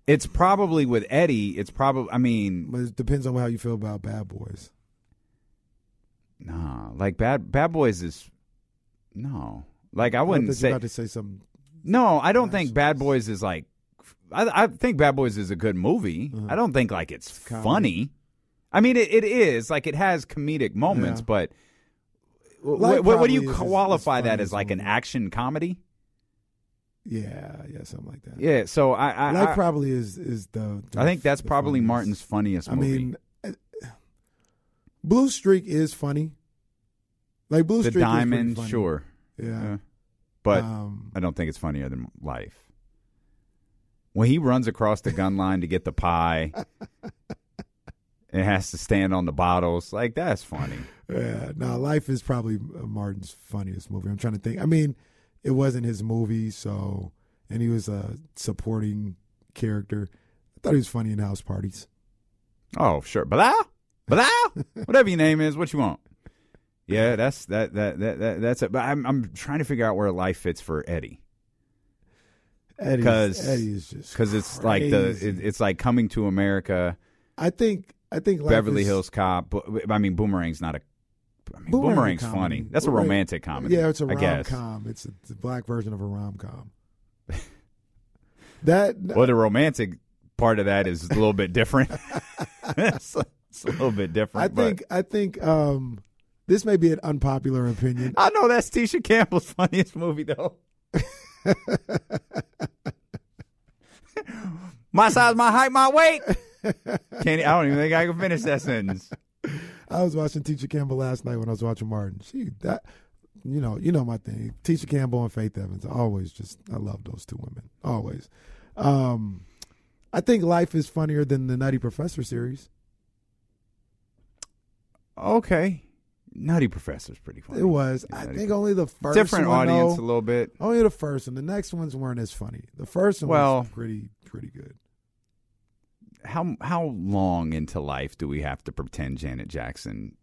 It's probably with Eddie. It's probably. I mean, But it depends on how you feel about Bad Boys. nah. Like bad Bad Boys is no. Like I wouldn't you say. about to say something. No, I don't think Bad Boys is like. I, I think Bad Boys is a good movie. I don't think like it's Uh-huh. funny. I mean, it, it is like it has comedic moments, Yeah. but wh- Life what, do you probably is qualify that as like an action comedy? Yeah, yeah, something like that. Yeah, so I I, Life I, probably is is the. the I think that's probably funniest. Martin's funniest I movie. mean, uh, Blue Streak is funny. Like Blue the Streak, Diamond, is pretty funny. sure, Yeah, Yeah. but Um, I don't think it's funnier than Life. When he runs across the gun line to get the pie, (laughs) and has to stand on the bottles, like that's funny. Yeah, no, Life is probably uh, Martin's funniest movie. I'm trying to think. I mean, it wasn't his movie, so and he was a supporting character. I thought he was funny in House Parties. Oh, sure. Blah, blah, (laughs) whatever your name is, what you want. Yeah, that's that that that, that that's it. But I'm I'm trying to figure out where life fits for Eddie Eddie, because Eddie is just because it's like the it, it's like coming to America, I think I think Beverly is- Hills Cop. I mean, Boomerang's not a. I mean, Boomerang's Boomerang's comedy. funny. That's a romantic comedy. Yeah, it's a rom com. It's a, it's a black version of a rom com. (laughs) that Well, the romantic part of that is a little bit different. (laughs) it's, it's a little bit different. I but- think I think um, this may be an unpopular opinion. I know that's Tisha Campbell's funniest movie though. (laughs) my size, my height, my weight. Can't I don't even think I can finish that sentence. I was watching Tisha Campbell last night when I was watching Martin. She that you know you know my thing. Tisha Campbell and Faith Evans. I always just I love those two women. Always. Um, I think Life is funnier than the Nutty Professor series. Okay. Nutty Professor's pretty funny. It was. I think only the first Different one, audience though- a little bit. Only the first one. The next ones weren't as funny. The first one Well- was pretty pretty good. How how long into life do we have to pretend Janet Jackson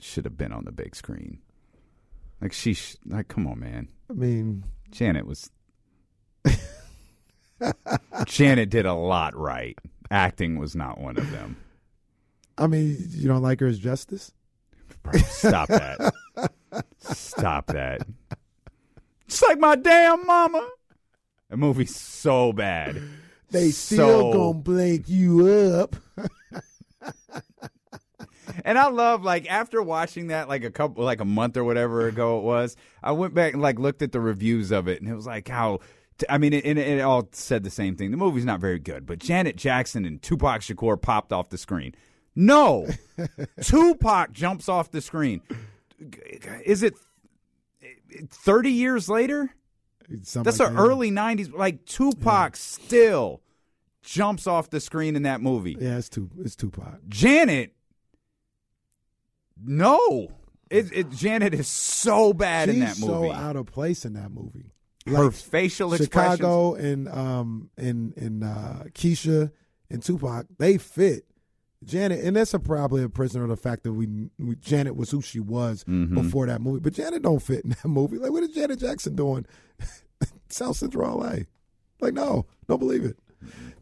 should have been on the big screen? Like she sh- like come on man. I mean, Janet was (laughs) Janet did a lot right. Acting was not one of them. I mean, you don't like her as Justice? Bro, stop that. stop that. It's like my damn mama. That movie's so bad. They So- still gonna blank you up. (laughs) and I love like after watching that like a couple like a month or whatever ago it was, I went back and like looked at the reviews of it, and it was like how. I mean, it, it, it all said the same thing. The movie's not very good, but Janet Jackson and Tupac Shakur popped off the screen. No, (laughs) Tupac jumps off the screen. Is it thirty years later? That's like the that. early '90s. Like Tupac still jumps off the screen in that movie. Yeah, it's too. It's Tupac. Janet, no, it, it, Janet is so bad in that movie. so out of place in that movie. Her facial expressions. Chicago and um and and uh, Keisha and Tupac, they fit. Janet, and that's a, probably a prisoner of the fact that we, we Janet was who she was Mhm. before that movie. But Janet don't fit in that movie. Like, what is Janet Jackson doing? (laughs) South Central LA. Like, no, don't believe it.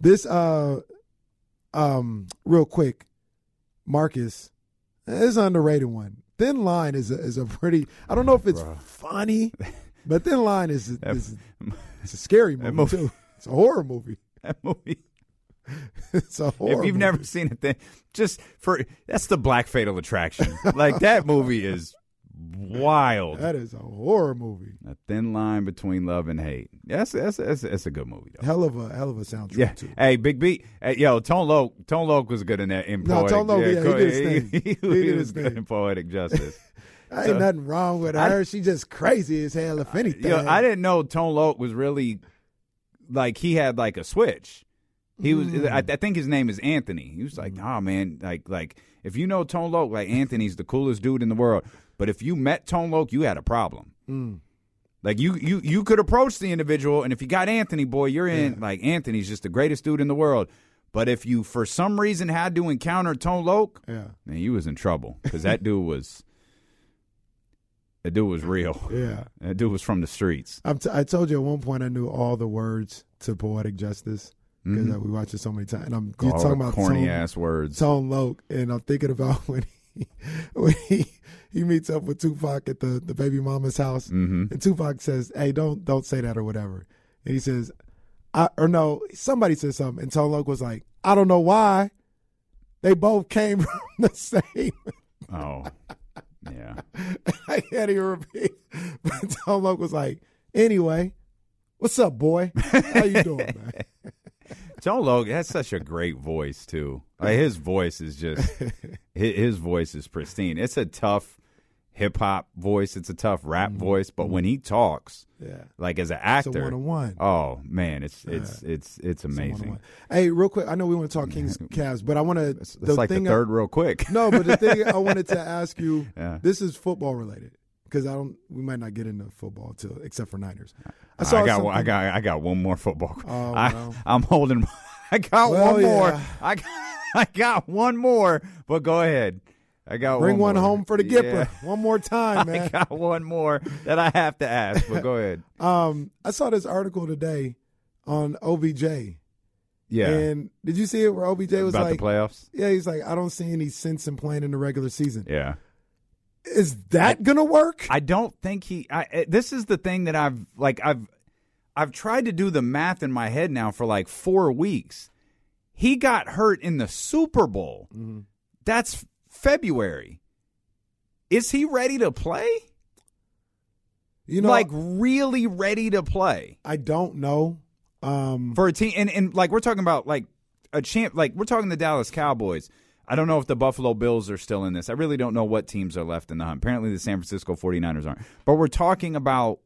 This uh um real quick, Marcus, is an underrated one. Thin Line is a, is a pretty. I don't know if it's funny, but Thin Line is is (laughs) it's a scary movie, movie- too. It's a horror movie. That movie. (laughs) It's a horror. If you've never seen it, then just for that's the Black Fatal Attraction. like that movie is wild. that is a horror movie. A thin line between love and hate. That's that's that's, that's a good movie though. Hell of a hell of a soundtrack Yeah. too. Hey, Big B. Hey, yo, Tone Loc. Tone Loc was good in that. In No, poetic, Tone Loc, yeah, he did his thing. He, (laughs) He he did was his good thing. in poetic justice. (laughs) I ain't nothing wrong with her. I- she just crazy as hell. If anything, Yo, I didn't know Tone Loc was really like he had like a switch. He was. Mm. I, I think his name is Anthony. He was like, "Nah, man. Like, like if you know Tone Loc, like Anthony's the coolest dude in the world. But if you met Tone Loc, you had a problem. Mm. Like you, you, you could approach the individual, and if you got Anthony, boy, you're in. Like Anthony's just the greatest dude in the world. But if you, for some reason, had to encounter Tone Loc, Yeah. man, you was in trouble because that dude was. That dude was real. Yeah. That dude was from the streets. I'm t- I told you at one point I knew all the words to Poetic Justice because Mhm. we watched it so many times. And I'm you're talking about corny Tone- ass words. Tone Loc, and I'm thinking about (laughs) when he when he, he meets up with Tupac at the, the baby mama's house, Mhm. and Tupac says, "Hey, don't don't say that or whatever," and he says, "I or no, somebody said something," and Tone Loc was like, "I don't know why." They both came (laughs) from the same. (laughs) Oh, yeah. I can't even repeat. But Tone Loc was like, "Anyway, what's up, boy? How you doing, man?" Tone Loc has such a great voice too. Like his voice is just (laughs) his, voice is pristine. It's a tough hip hop voice. It's a tough rap voice, but when he talks, Mm-hmm. Yeah. like as an It's actor, one-on-one. oh man, it's it's it's it's amazing. One-on-one. Hey, real quick, I know we want to talk Kings (laughs) Cavs, but I want to. It's like the third real quick. No, but the thing I wanted to (laughs) ask you, Yeah. this is football related because I don't. We might not get into football till except for Niners. I, saw I got one, I got I got one more football. Oh, (laughs) I, no. I'm holding. (laughs) I got Well, one more. yeah. I got, (laughs) I got one more. But go ahead. I got Bring one, more. home for the Gipper Yeah. one more time, man. I got one more that I have to ask. But go ahead. Um, I saw this article today on OBJ. Yeah. And did you see it where OBJ was About like, the playoffs. Yeah, he's like, I don't see any sense in playing in the regular season. Yeah. Is that gonna work? I don't think he. I, eh, this is the thing that I've like. I've I've tried to do the math in my head now for like four weeks. He got hurt in the Super Bowl. Mm-hmm. That's February. Is he ready to play? You know, like really ready to play I don't know. Um, for a team, and, and like we're talking about like a champ. Like we're talking the Dallas Cowboys. I don't know if the Buffalo Bills are still in this. I really don't know what teams are left in the hunt. Apparently, the San Francisco 49ers aren't. But we're talking about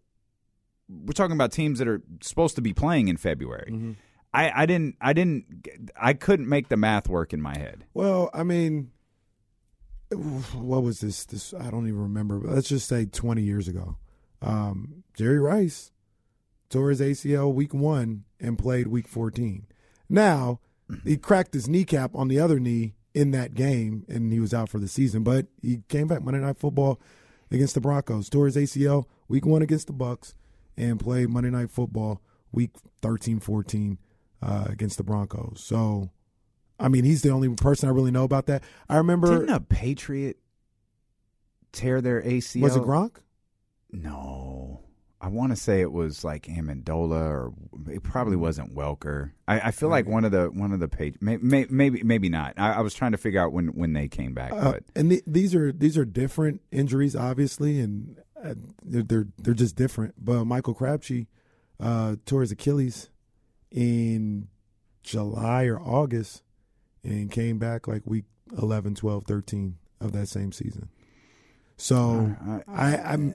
we're talking about teams that are supposed to be playing in February. Mm-hmm. I, I didn't I didn't I couldn't make the math work in my head. Well, I mean, what was this? This I don't even remember. But let's just say twenty years ago, um, Jerry Rice tore his ACL week one and played week fourteen. Now he cracked his kneecap on the other knee in that game, and he was out for the season. But he came back Monday Night Football against the Broncos, tore his ACL week one against the Bucs, and played Monday Night Football week 13, 14 uh, against the Broncos. So. I mean, he's the only person I really know about that. I remember. Didn't a Patriot tear their ACL? was it Gronk? No, I, want to say it was like Amendola, or it probably wasn't Welker. I, I feel like one of the one of the page, may, may, maybe maybe not. I, I was trying to figure out when when they came back, Uh, but and the, these are these are different injuries, obviously, and uh, they're, they're they're just different. But Michael Crabtree uh, tore his Achilles in July or August, and came back like week 11, 12, 13 of that same season. So I, I'm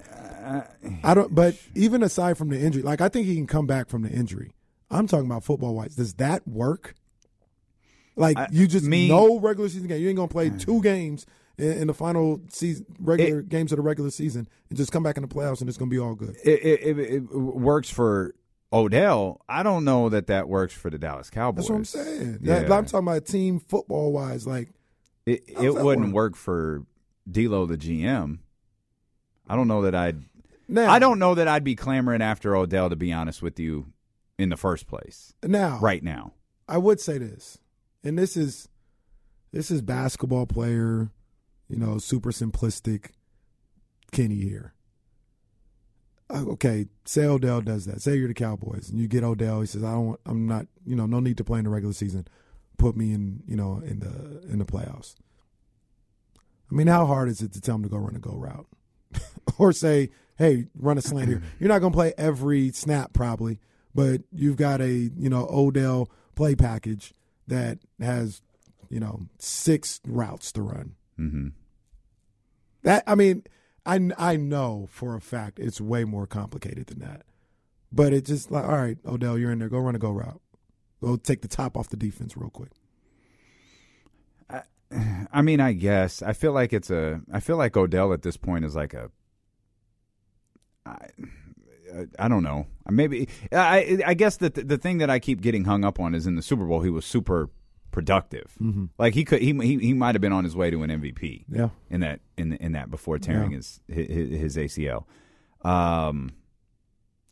I don't. But even aside from the injury, like I think he can come back from the injury. I'm talking about football wise. Does that work? Like I- you just me- no regular season game. You ain't gonna play two games in, in the final season, regular games of the regular season, and just come back in the playoffs and it's gonna be all good. it, it, it, it works for Odell. I don't know that that works for the Dallas Cowboys. That's what I'm saying. Yeah. That- I'm talking about team football wise. Like It, it wouldn't work? work for D'Lo, the GM. I don't know that I'd. now, I don't know that I'd be clamoring after Odell to be honest with you, in the first place. now. Right now, I would say this, and this is this is basketball player, you know, super simplistic Kenny here. Uh, Okay, say Odell does that. Say you're the Cowboys and you get Odell. He says, "I don't. Want, I'm not. You know, no need to play in the regular season. Put me in. You know, in the in the playoffs." I mean, how hard is it to tell him to go run a go route, (laughs) or say, "Hey, run a slant here"? You're not going to play every snap probably, but you've got a you know Odell play package that has you know six routes to run. mm-hmm. That I mean, I I know for a fact it's way more complicated than that. But it just like, all right, Odell, you're in there. Go run a go route. Go take the top off the defense real quick. I mean, I guess I feel like it's a. I feel like Odell at this point is like a. I, I don't know. Maybe I. I guess that the, the thing that I keep getting hung up on is in the Super Bowl he was super productive. Mm-hmm. Like he could. He he, he might have been on his way to an MVP. Yeah. In that in in that before tearing Yeah. his, his his ACL. Um,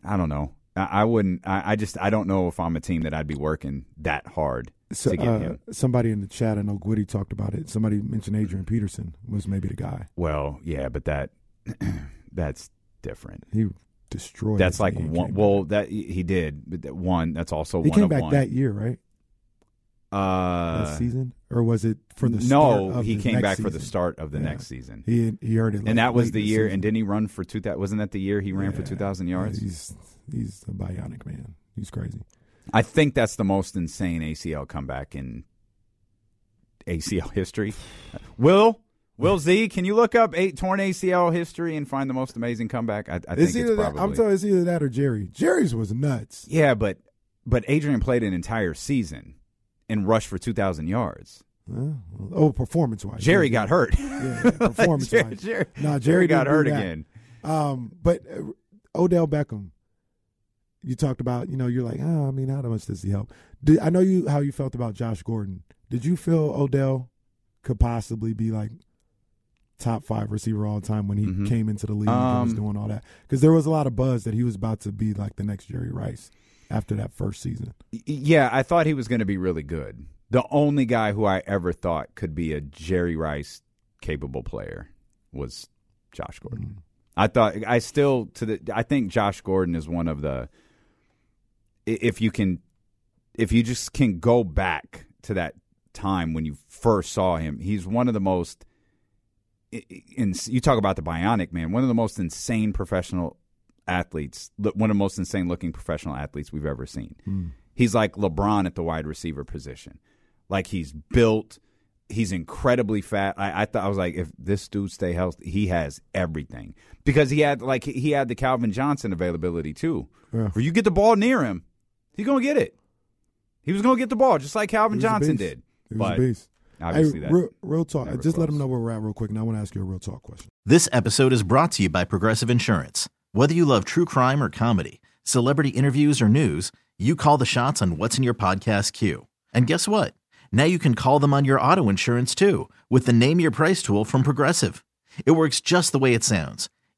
I don't know. I, I wouldn't. I, I just. I don't know if I'm a team that I'd be working that hard So, uh, somebody in the chat, I know Gwitty talked about it. Somebody mentioned Adrian Peterson was maybe the guy. Well, yeah, but that (clears throat) that's different. He destroyed. That's like one. Well, that he did. But that one. That's also he one came of back one. that year, right? uh, that season, or was it for the start no, he the came back for the start of the Yeah. next season. He he heard it, like and that was the year. season. And didn't he run for two? That wasn't that the year he ran for two thousand yards? He's he's a bionic man. He's crazy. I think that's the most insane ACL comeback in ACL (laughs) history. Will Will Z, can you look up eight torn ACL history and find the most amazing comeback? I, I think It's it's either that. probably. I'm telling you, it's either that or Jerry. Jerry's was nuts. yeah, but but Adrian played an entire season and rushed for two thousand yards. Uh, oh, performance wise, Jerry got hurt. Yeah, performance (laughs) Jerry, wise. Jerry, No, Jerry got hurt again. Um, but uh, Odell Beckham, you talked about. You know, you're like, oh, I mean, how much does he help? Did, I know you how you felt about Josh Gordon. Did you feel Odell could possibly be like top five receiver all the time when he Mhm. came into the league and was Um, doing all that? Because there was a lot of buzz that he was about to be like the next Jerry Rice after that first season. Yeah, I thought he was going to be really good. The only guy who I ever thought could be a Jerry Rice capable player was Josh Gordon. I thought I still to the I think Josh Gordon is one of the if you can if you just can go back to that time when you first saw him, he's one of the most in you talk about the bionic man, one of the most insane professional athletes, one of the most insane looking professional athletes we've ever seen. Hmm. He's like LeBron at the wide receiver position. Like he's built, he's incredibly fat. I, I thought I was like, if this dude stay healthy, he has everything because he had like he had the Calvin Johnson availability too. Yeah. Where you get the ball near him, he's gonna get it. He was gonna get the ball just like Calvin He was a Johnson did. He was but a beast. obviously hey, that real, real talk. never Just let him know where we're at real quick, and I want to ask you a real talk question. This episode is brought to you by Progressive Insurance. Whether you love true crime or comedy, celebrity interviews or news, you call the shots on what's in your podcast queue. And guess what? Now you can call them on your auto insurance too with the Name Your Price tool from Progressive. It works just the way it sounds.